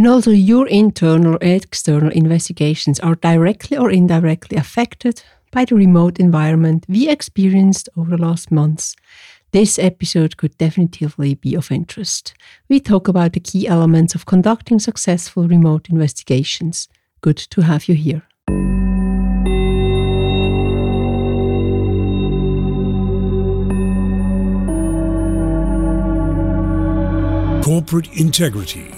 When also your internal or external investigations are directly or indirectly affected by the remote environment we experienced over the last months, this episode could definitively be of interest. We talk about the key elements of conducting successful remote investigations. Good to have you here. Corporate integrity,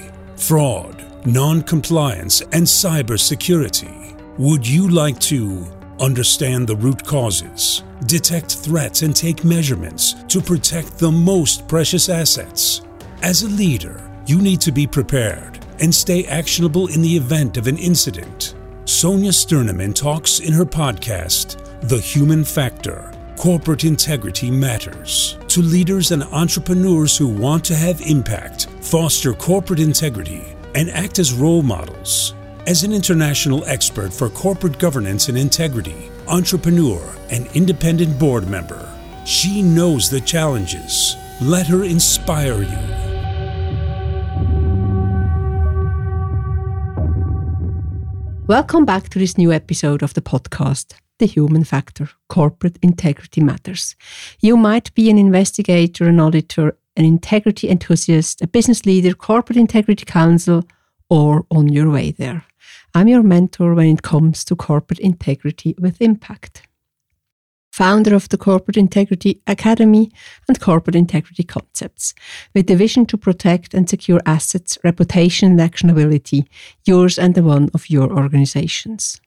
fraud, non compliance, and cybersecurity. Would you like to understand the root causes, detect threats, and take measurements to protect the most precious assets. As a leader, you need to be prepared and stay actionable in the event of an incident. Sonja Stirnemann talks in her podcast, The Human Factor Corporate Integrity Matters, to leaders and entrepreneurs who want to have impact, foster corporate integrity, and act as role models. As an international expert for corporate governance and integrity, entrepreneur, and independent board member, she knows the challenges. Let her inspire you. Welcome back to this new episode of the podcast, The Human Factor Corporate Integrity Matters. You might be an investigator, an auditor, an integrity enthusiast, a business leader, corporate integrity counsel, or on your way there. I'm your mentor when it comes to corporate integrity with impact. Founder of the Corporate Integrity Academy and Corporate Integrity Concepts, with the vision to protect and secure assets, reputation, and actionability, yours and the one of your organizations.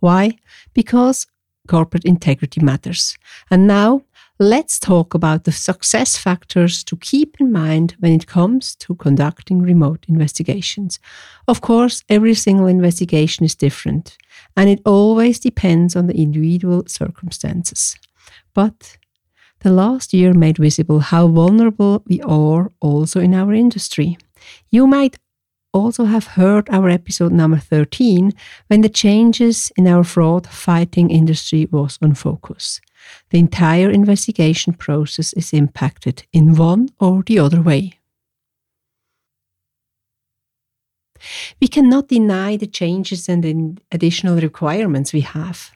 Why? Because corporate integrity matters. And now let's talk about the success factors to keep in mind when it comes to conducting remote investigations. Of course, every single investigation is different, and it always depends on the individual circumstances. But the last year made visible how vulnerable we are also in our industry. You might also have heard our episode number 13 when the changes in our fraud fighting industry was on focus. The entire investigation process is impacted in one or the other way. We cannot deny the changes and the additional requirements we have.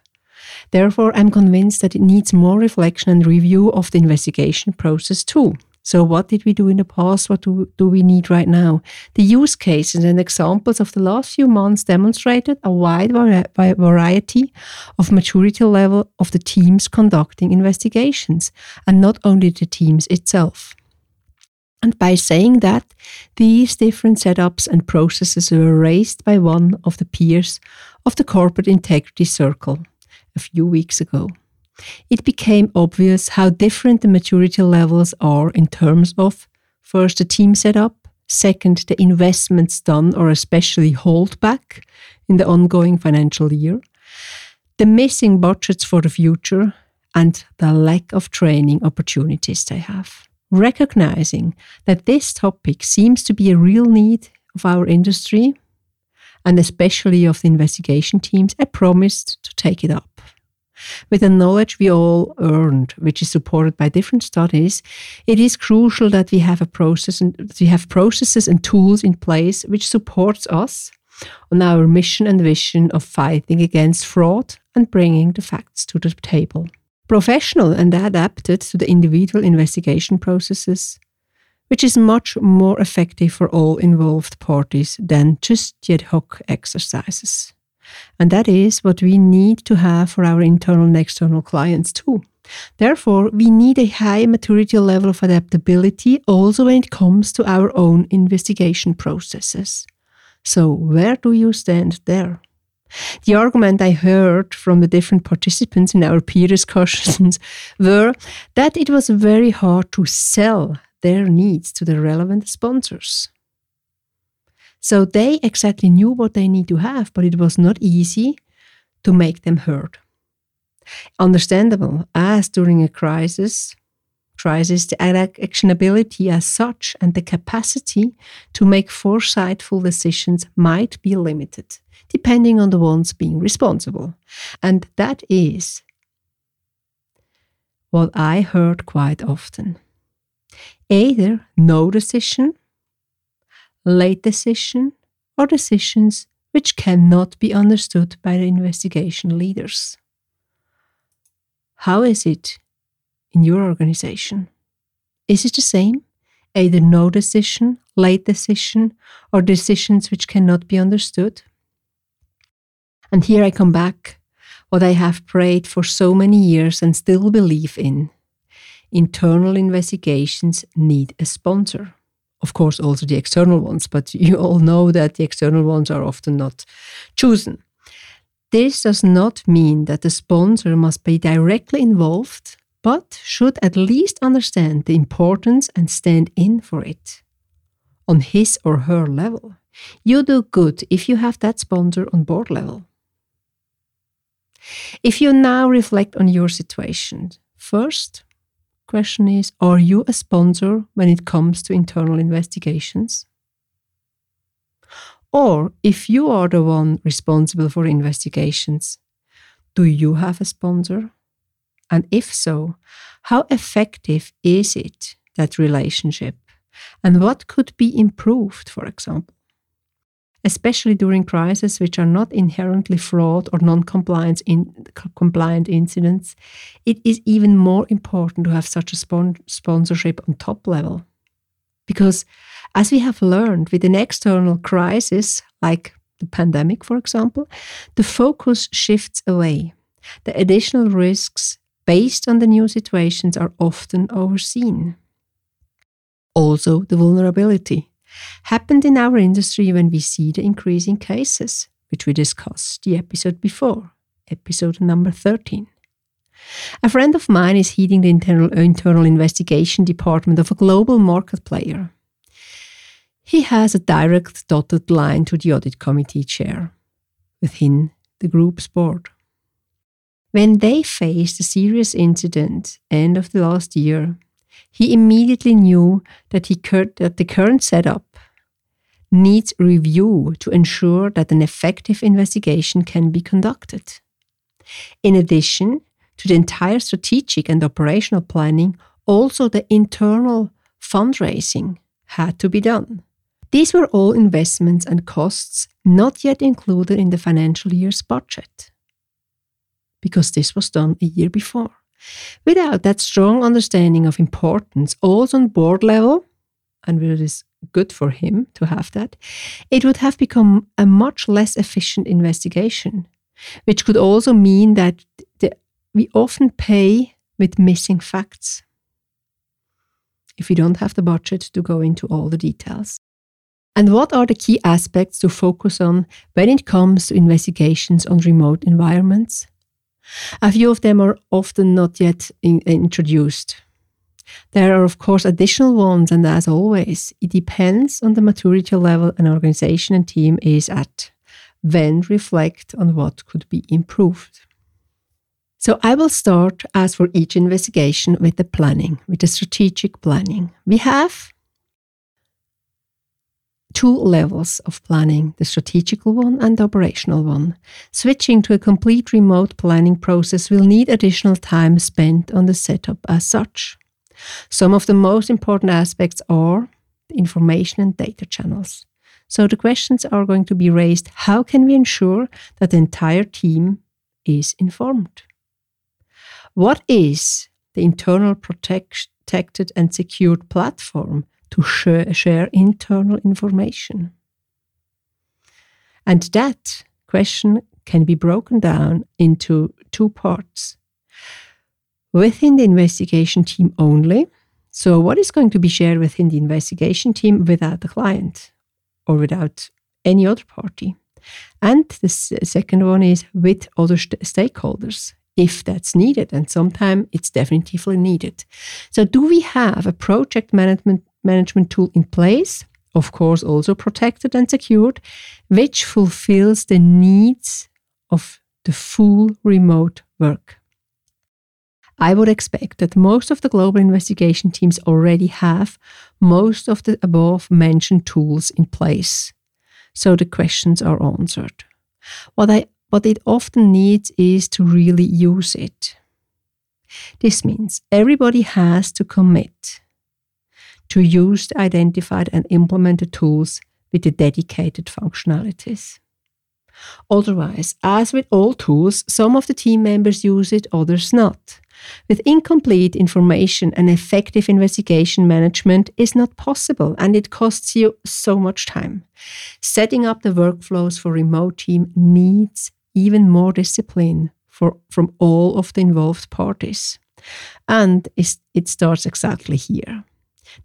Therefore, I'm convinced that it needs more reflection and review of the investigation process too. So, what did we do in the past? What do, do we need right now? The use cases and examples of the last few months demonstrated a wide vari- variety of maturity level of the teams conducting investigations, and not only the teams itself. And by saying that, these different setups and processes were raised by one of the peers of the Corporate Integrity Circle a few weeks ago it became obvious how different the maturity levels are in terms of first the team setup, second the investments done or especially hold back in the ongoing financial year, the missing budgets for the future, and the lack of training opportunities they have. Recognizing that this topic seems to be a real need of our industry and especially of the investigation teams, I promised to take it up. With the knowledge we all earned, which is supported by different studies, it is crucial that we have a process and we have processes and tools in place which supports us on our mission and vision of fighting against fraud and bringing the facts to the table. Professional and adapted to the individual investigation processes, which is much more effective for all involved parties than just ad hoc exercises. And that is what we need to have for our internal and external clients too. Therefore, we need a high maturity level of adaptability also when it comes to our own investigation processes. So, where do you stand there? The argument I heard from the different participants in our peer discussions were that it was very hard to sell their needs to the relevant sponsors. So they exactly knew what they need to have, but it was not easy to make them heard. Understandable, as during a crisis, crisis, the actionability as such and the capacity to make foresightful decisions might be limited, depending on the ones being responsible. And that is what I heard quite often. Either no decision late decision, or decisions which cannot be understood by the investigation leaders. How is it in your organization? Is it the same? Either no decision, late decision, or decisions which cannot be understood? And here I come back what I have prayed for so many years and still believe in. Internal investigations need a sponsor. Of course, also the external ones, but you all know that the external ones are often not chosen. This does not mean that the sponsor must be directly involved, but should at least understand the importance and stand in for it on his or her level. You do good if you have that sponsor on board level. If you now reflect on your situation, first question is Are you a sponsor when it comes to internal investigations? Or if you are the one responsible for investigations, do you have a sponsor? And if so, how effective is it, that relationship? And what could be improved, for example? Especially during crises which are not inherently fraud or non-compliant in, compliant incidents, it is even more important to have such a spon sponsorship on top level. Because as we have learned with an external crisis, like the pandemic, for example, the focus shifts away. The additional risks based on the new situations are often overseen. Also, the vulnerability happened in our industry when we see the increase in cases, which we discussed the episode before, episode number 13. A friend of mine is heading the internal, internal investigation department of a global market player. He has a direct dotted line to the audit committee chair within the group's board. When they faced a serious incident end of the last year, he immediately knew that, he cur- that the current setup needs review to ensure that an effective investigation can be conducted. In addition to the entire strategic and operational planning, also the internal fundraising had to be done. These were all investments and costs not yet included in the financial year's budget, because this was done a year before. Without that strong understanding of importance, also on board level, and it is good for him to have that, it would have become a much less efficient investigation, which could also mean that the, we often pay with missing facts if we don't have the budget to go into all the details. And what are the key aspects to focus on when it comes to investigations on remote environments? A few of them are often not yet in, introduced. There are, of course, additional ones, and as always, it depends on the maturity level an organization and team is at. Then reflect on what could be improved. So I will start, as for each investigation, with the planning, with the strategic planning. We have two levels of planning the strategical one and the operational one. Switching to a complete remote planning process will need additional time spent on the setup as such. Some of the most important aspects are information and data channels. So the questions are going to be raised how can we ensure that the entire team is informed? What is the internal protected and secured platform to share, share internal information. And that question can be broken down into two parts. Within the investigation team only, so what is going to be shared within the investigation team without the client or without any other party? And the second one is with other st stakeholders if that's needed. And sometimes it's definitively needed. So, do we have a project management management tool in place, of course, also protected and secured, which fulfills the needs of the full remote work. I would expect that most of the global investigation teams already have most of the above mentioned tools in place, so the questions are answered. What, I, what it often needs is to really use it. This means everybody has to commit to use the identified and implemented tools with the dedicated functionalities. Otherwise, as with all tools, some of the team members use it, others not. With incomplete information, an effective investigation management is not possible and it costs you so much time. Setting up the workflows for remote team needs even more discipline for, from all of the involved parties. And it starts exactly here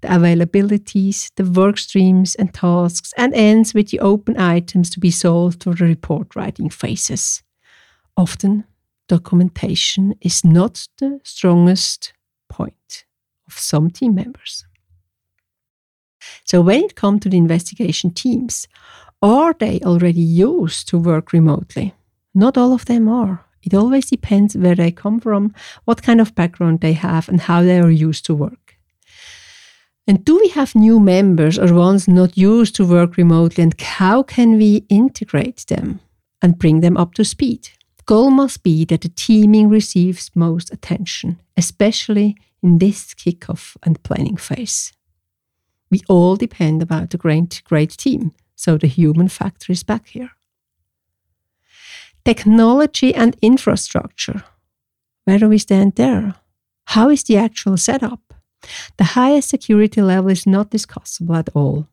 the availabilities, the work streams and tasks, and ends with the open items to be solved for the report writing phases. Often, documentation is not the strongest point of some team members. So, when it comes to the investigation teams, are they already used to work remotely? Not all of them are. It always depends where they come from, what kind of background they have, and how they are used to work. And do we have new members or ones not used to work remotely? And how can we integrate them and bring them up to speed? Goal must be that the teaming receives most attention, especially in this kickoff and planning phase. We all depend about a great, great team, so the human factor is back here. Technology and infrastructure. Where do we stand there? How is the actual setup? The highest security level is not discussable at all,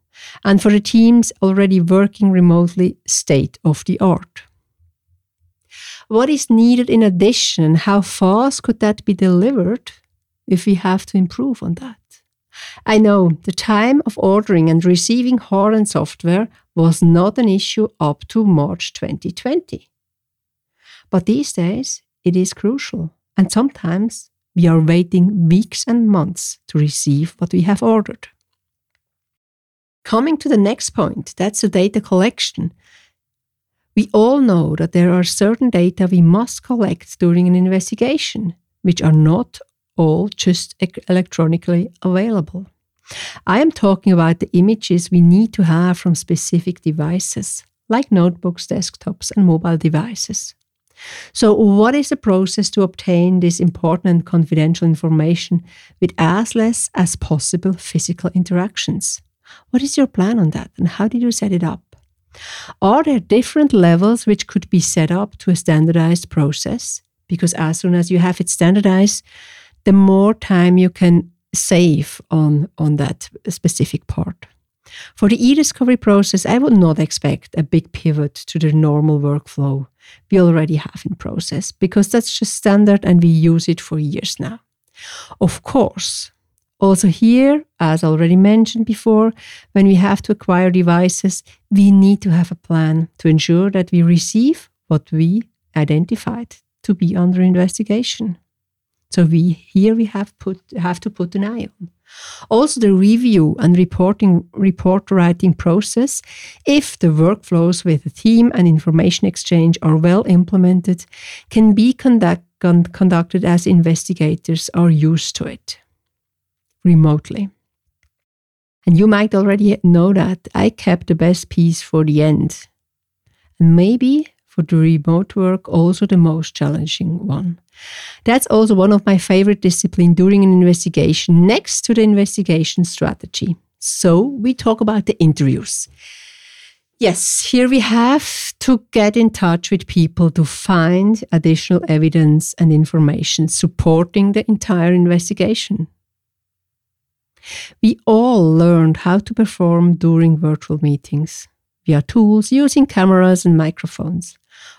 and for the teams already working remotely, state of the art. What is needed in addition? How fast could that be delivered if we have to improve on that? I know the time of ordering and receiving hardware software was not an issue up to March 2020. But these days, it is crucial, and sometimes we are waiting weeks and months to receive what we have ordered. Coming to the next point, that's the data collection. We all know that there are certain data we must collect during an investigation, which are not all just electronically available. I am talking about the images we need to have from specific devices, like notebooks, desktops, and mobile devices. So, what is the process to obtain this important and confidential information with as less as possible physical interactions? What is your plan on that, and how did you set it up? Are there different levels which could be set up to a standardized process? Because as soon as you have it standardized, the more time you can save on, on that specific part. For the e-discovery process, I would not expect a big pivot to the normal workflow we already have in process because that's just standard and we use it for years now. Of course, also here, as already mentioned before, when we have to acquire devices, we need to have a plan to ensure that we receive what we identified to be under investigation. So we here we have put have to put an eye on. Also, the review and reporting report writing process, if the workflows with the team and information exchange are well implemented, can be conduct, con conducted as investigators are used to it remotely. And you might already know that I kept the best piece for the end. And maybe for the remote work also the most challenging one. That's also one of my favorite disciplines during an investigation next to the investigation strategy. So we talk about the interviews. Yes, here we have to get in touch with people to find additional evidence and information supporting the entire investigation. We all learned how to perform during virtual meetings via tools using cameras and microphones.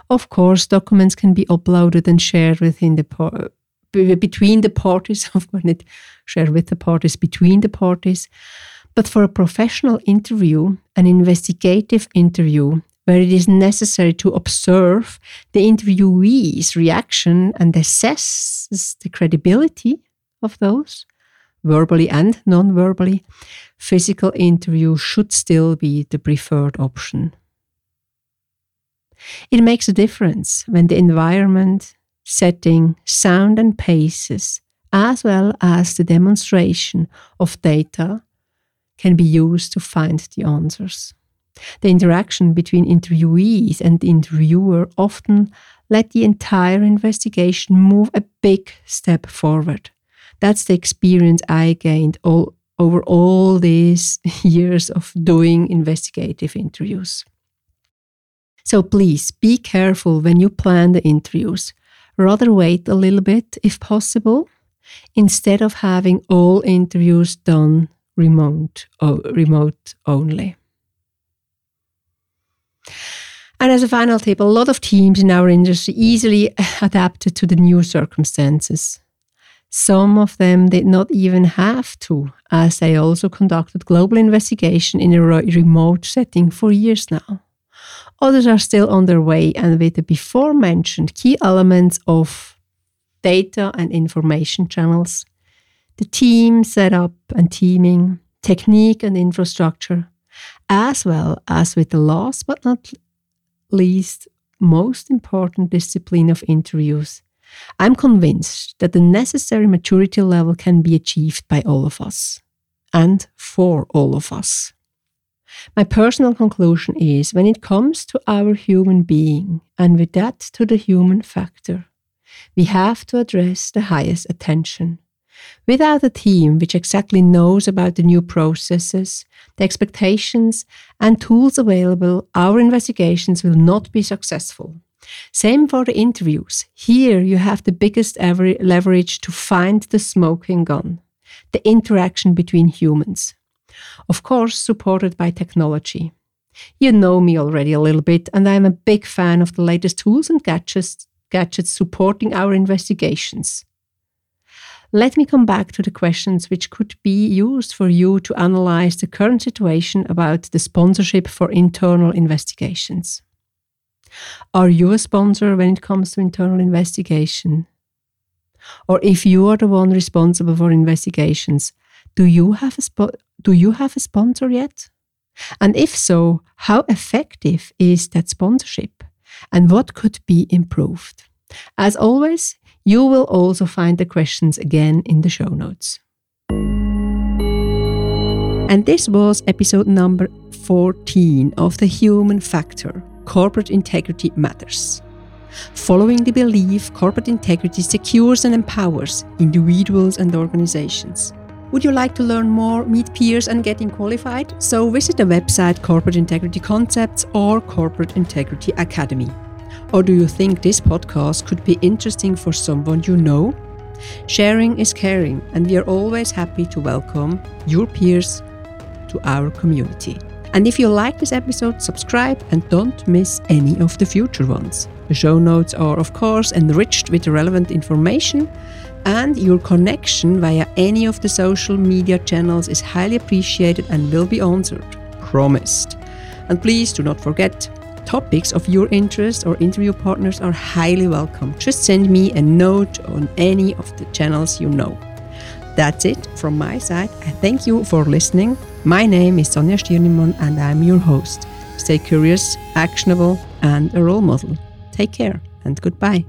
Of course, documents can be uploaded and shared within the between the parties. Of course, not shared with the parties between the parties. But for a professional interview, an investigative interview, where it is necessary to observe the interviewee's reaction and assess the credibility of those, verbally and non verbally, physical interview should still be the preferred option. It makes a difference when the environment, setting, sound, and paces, as well as the demonstration of data, can be used to find the answers. The interaction between interviewees and the interviewer often let the entire investigation move a big step forward. That's the experience I gained all over all these years of doing investigative interviews. So please be careful when you plan the interviews. Rather wait a little bit if possible, instead of having all interviews done remote, oh, remote only. And as a final tip, a lot of teams in our industry easily adapted to the new circumstances. Some of them did not even have to, as they also conducted global investigation in a remote setting for years now. Others are still on their way and with the before mentioned key elements of data and information channels, the team setup and teaming, technique and infrastructure, as well as with the last but not least most important discipline of interviews. I'm convinced that the necessary maturity level can be achieved by all of us and for all of us. My personal conclusion is when it comes to our human being, and with that to the human factor, we have to address the highest attention. Without a team which exactly knows about the new processes, the expectations, and tools available, our investigations will not be successful. Same for the interviews. Here you have the biggest ever leverage to find the smoking gun, the interaction between humans. Of course, supported by technology. You know me already a little bit, and I'm a big fan of the latest tools and gadgets, gadgets supporting our investigations. Let me come back to the questions which could be used for you to analyze the current situation about the sponsorship for internal investigations. Are you a sponsor when it comes to internal investigation? Or if you are the one responsible for investigations, do you have a spo- do you have a sponsor yet? And if so, how effective is that sponsorship? And what could be improved? As always, you will also find the questions again in the show notes. And this was episode number 14 of The Human Factor Corporate Integrity Matters. Following the belief, corporate integrity secures and empowers individuals and organizations. Would you like to learn more, meet peers, and getting qualified? So visit the website Corporate Integrity Concepts or Corporate Integrity Academy. Or do you think this podcast could be interesting for someone you know? Sharing is caring, and we are always happy to welcome your peers to our community. And if you like this episode, subscribe and don't miss any of the future ones. The show notes are, of course, enriched with relevant information, and your connection via any of the social media channels is highly appreciated and will be answered. Promised. And please do not forget topics of your interest or interview partners are highly welcome. Just send me a note on any of the channels you know. That's it from my side. I thank you for listening. My name is Sonja Stirnemann and I'm your host. Stay curious, actionable, and a role model. Take care and goodbye.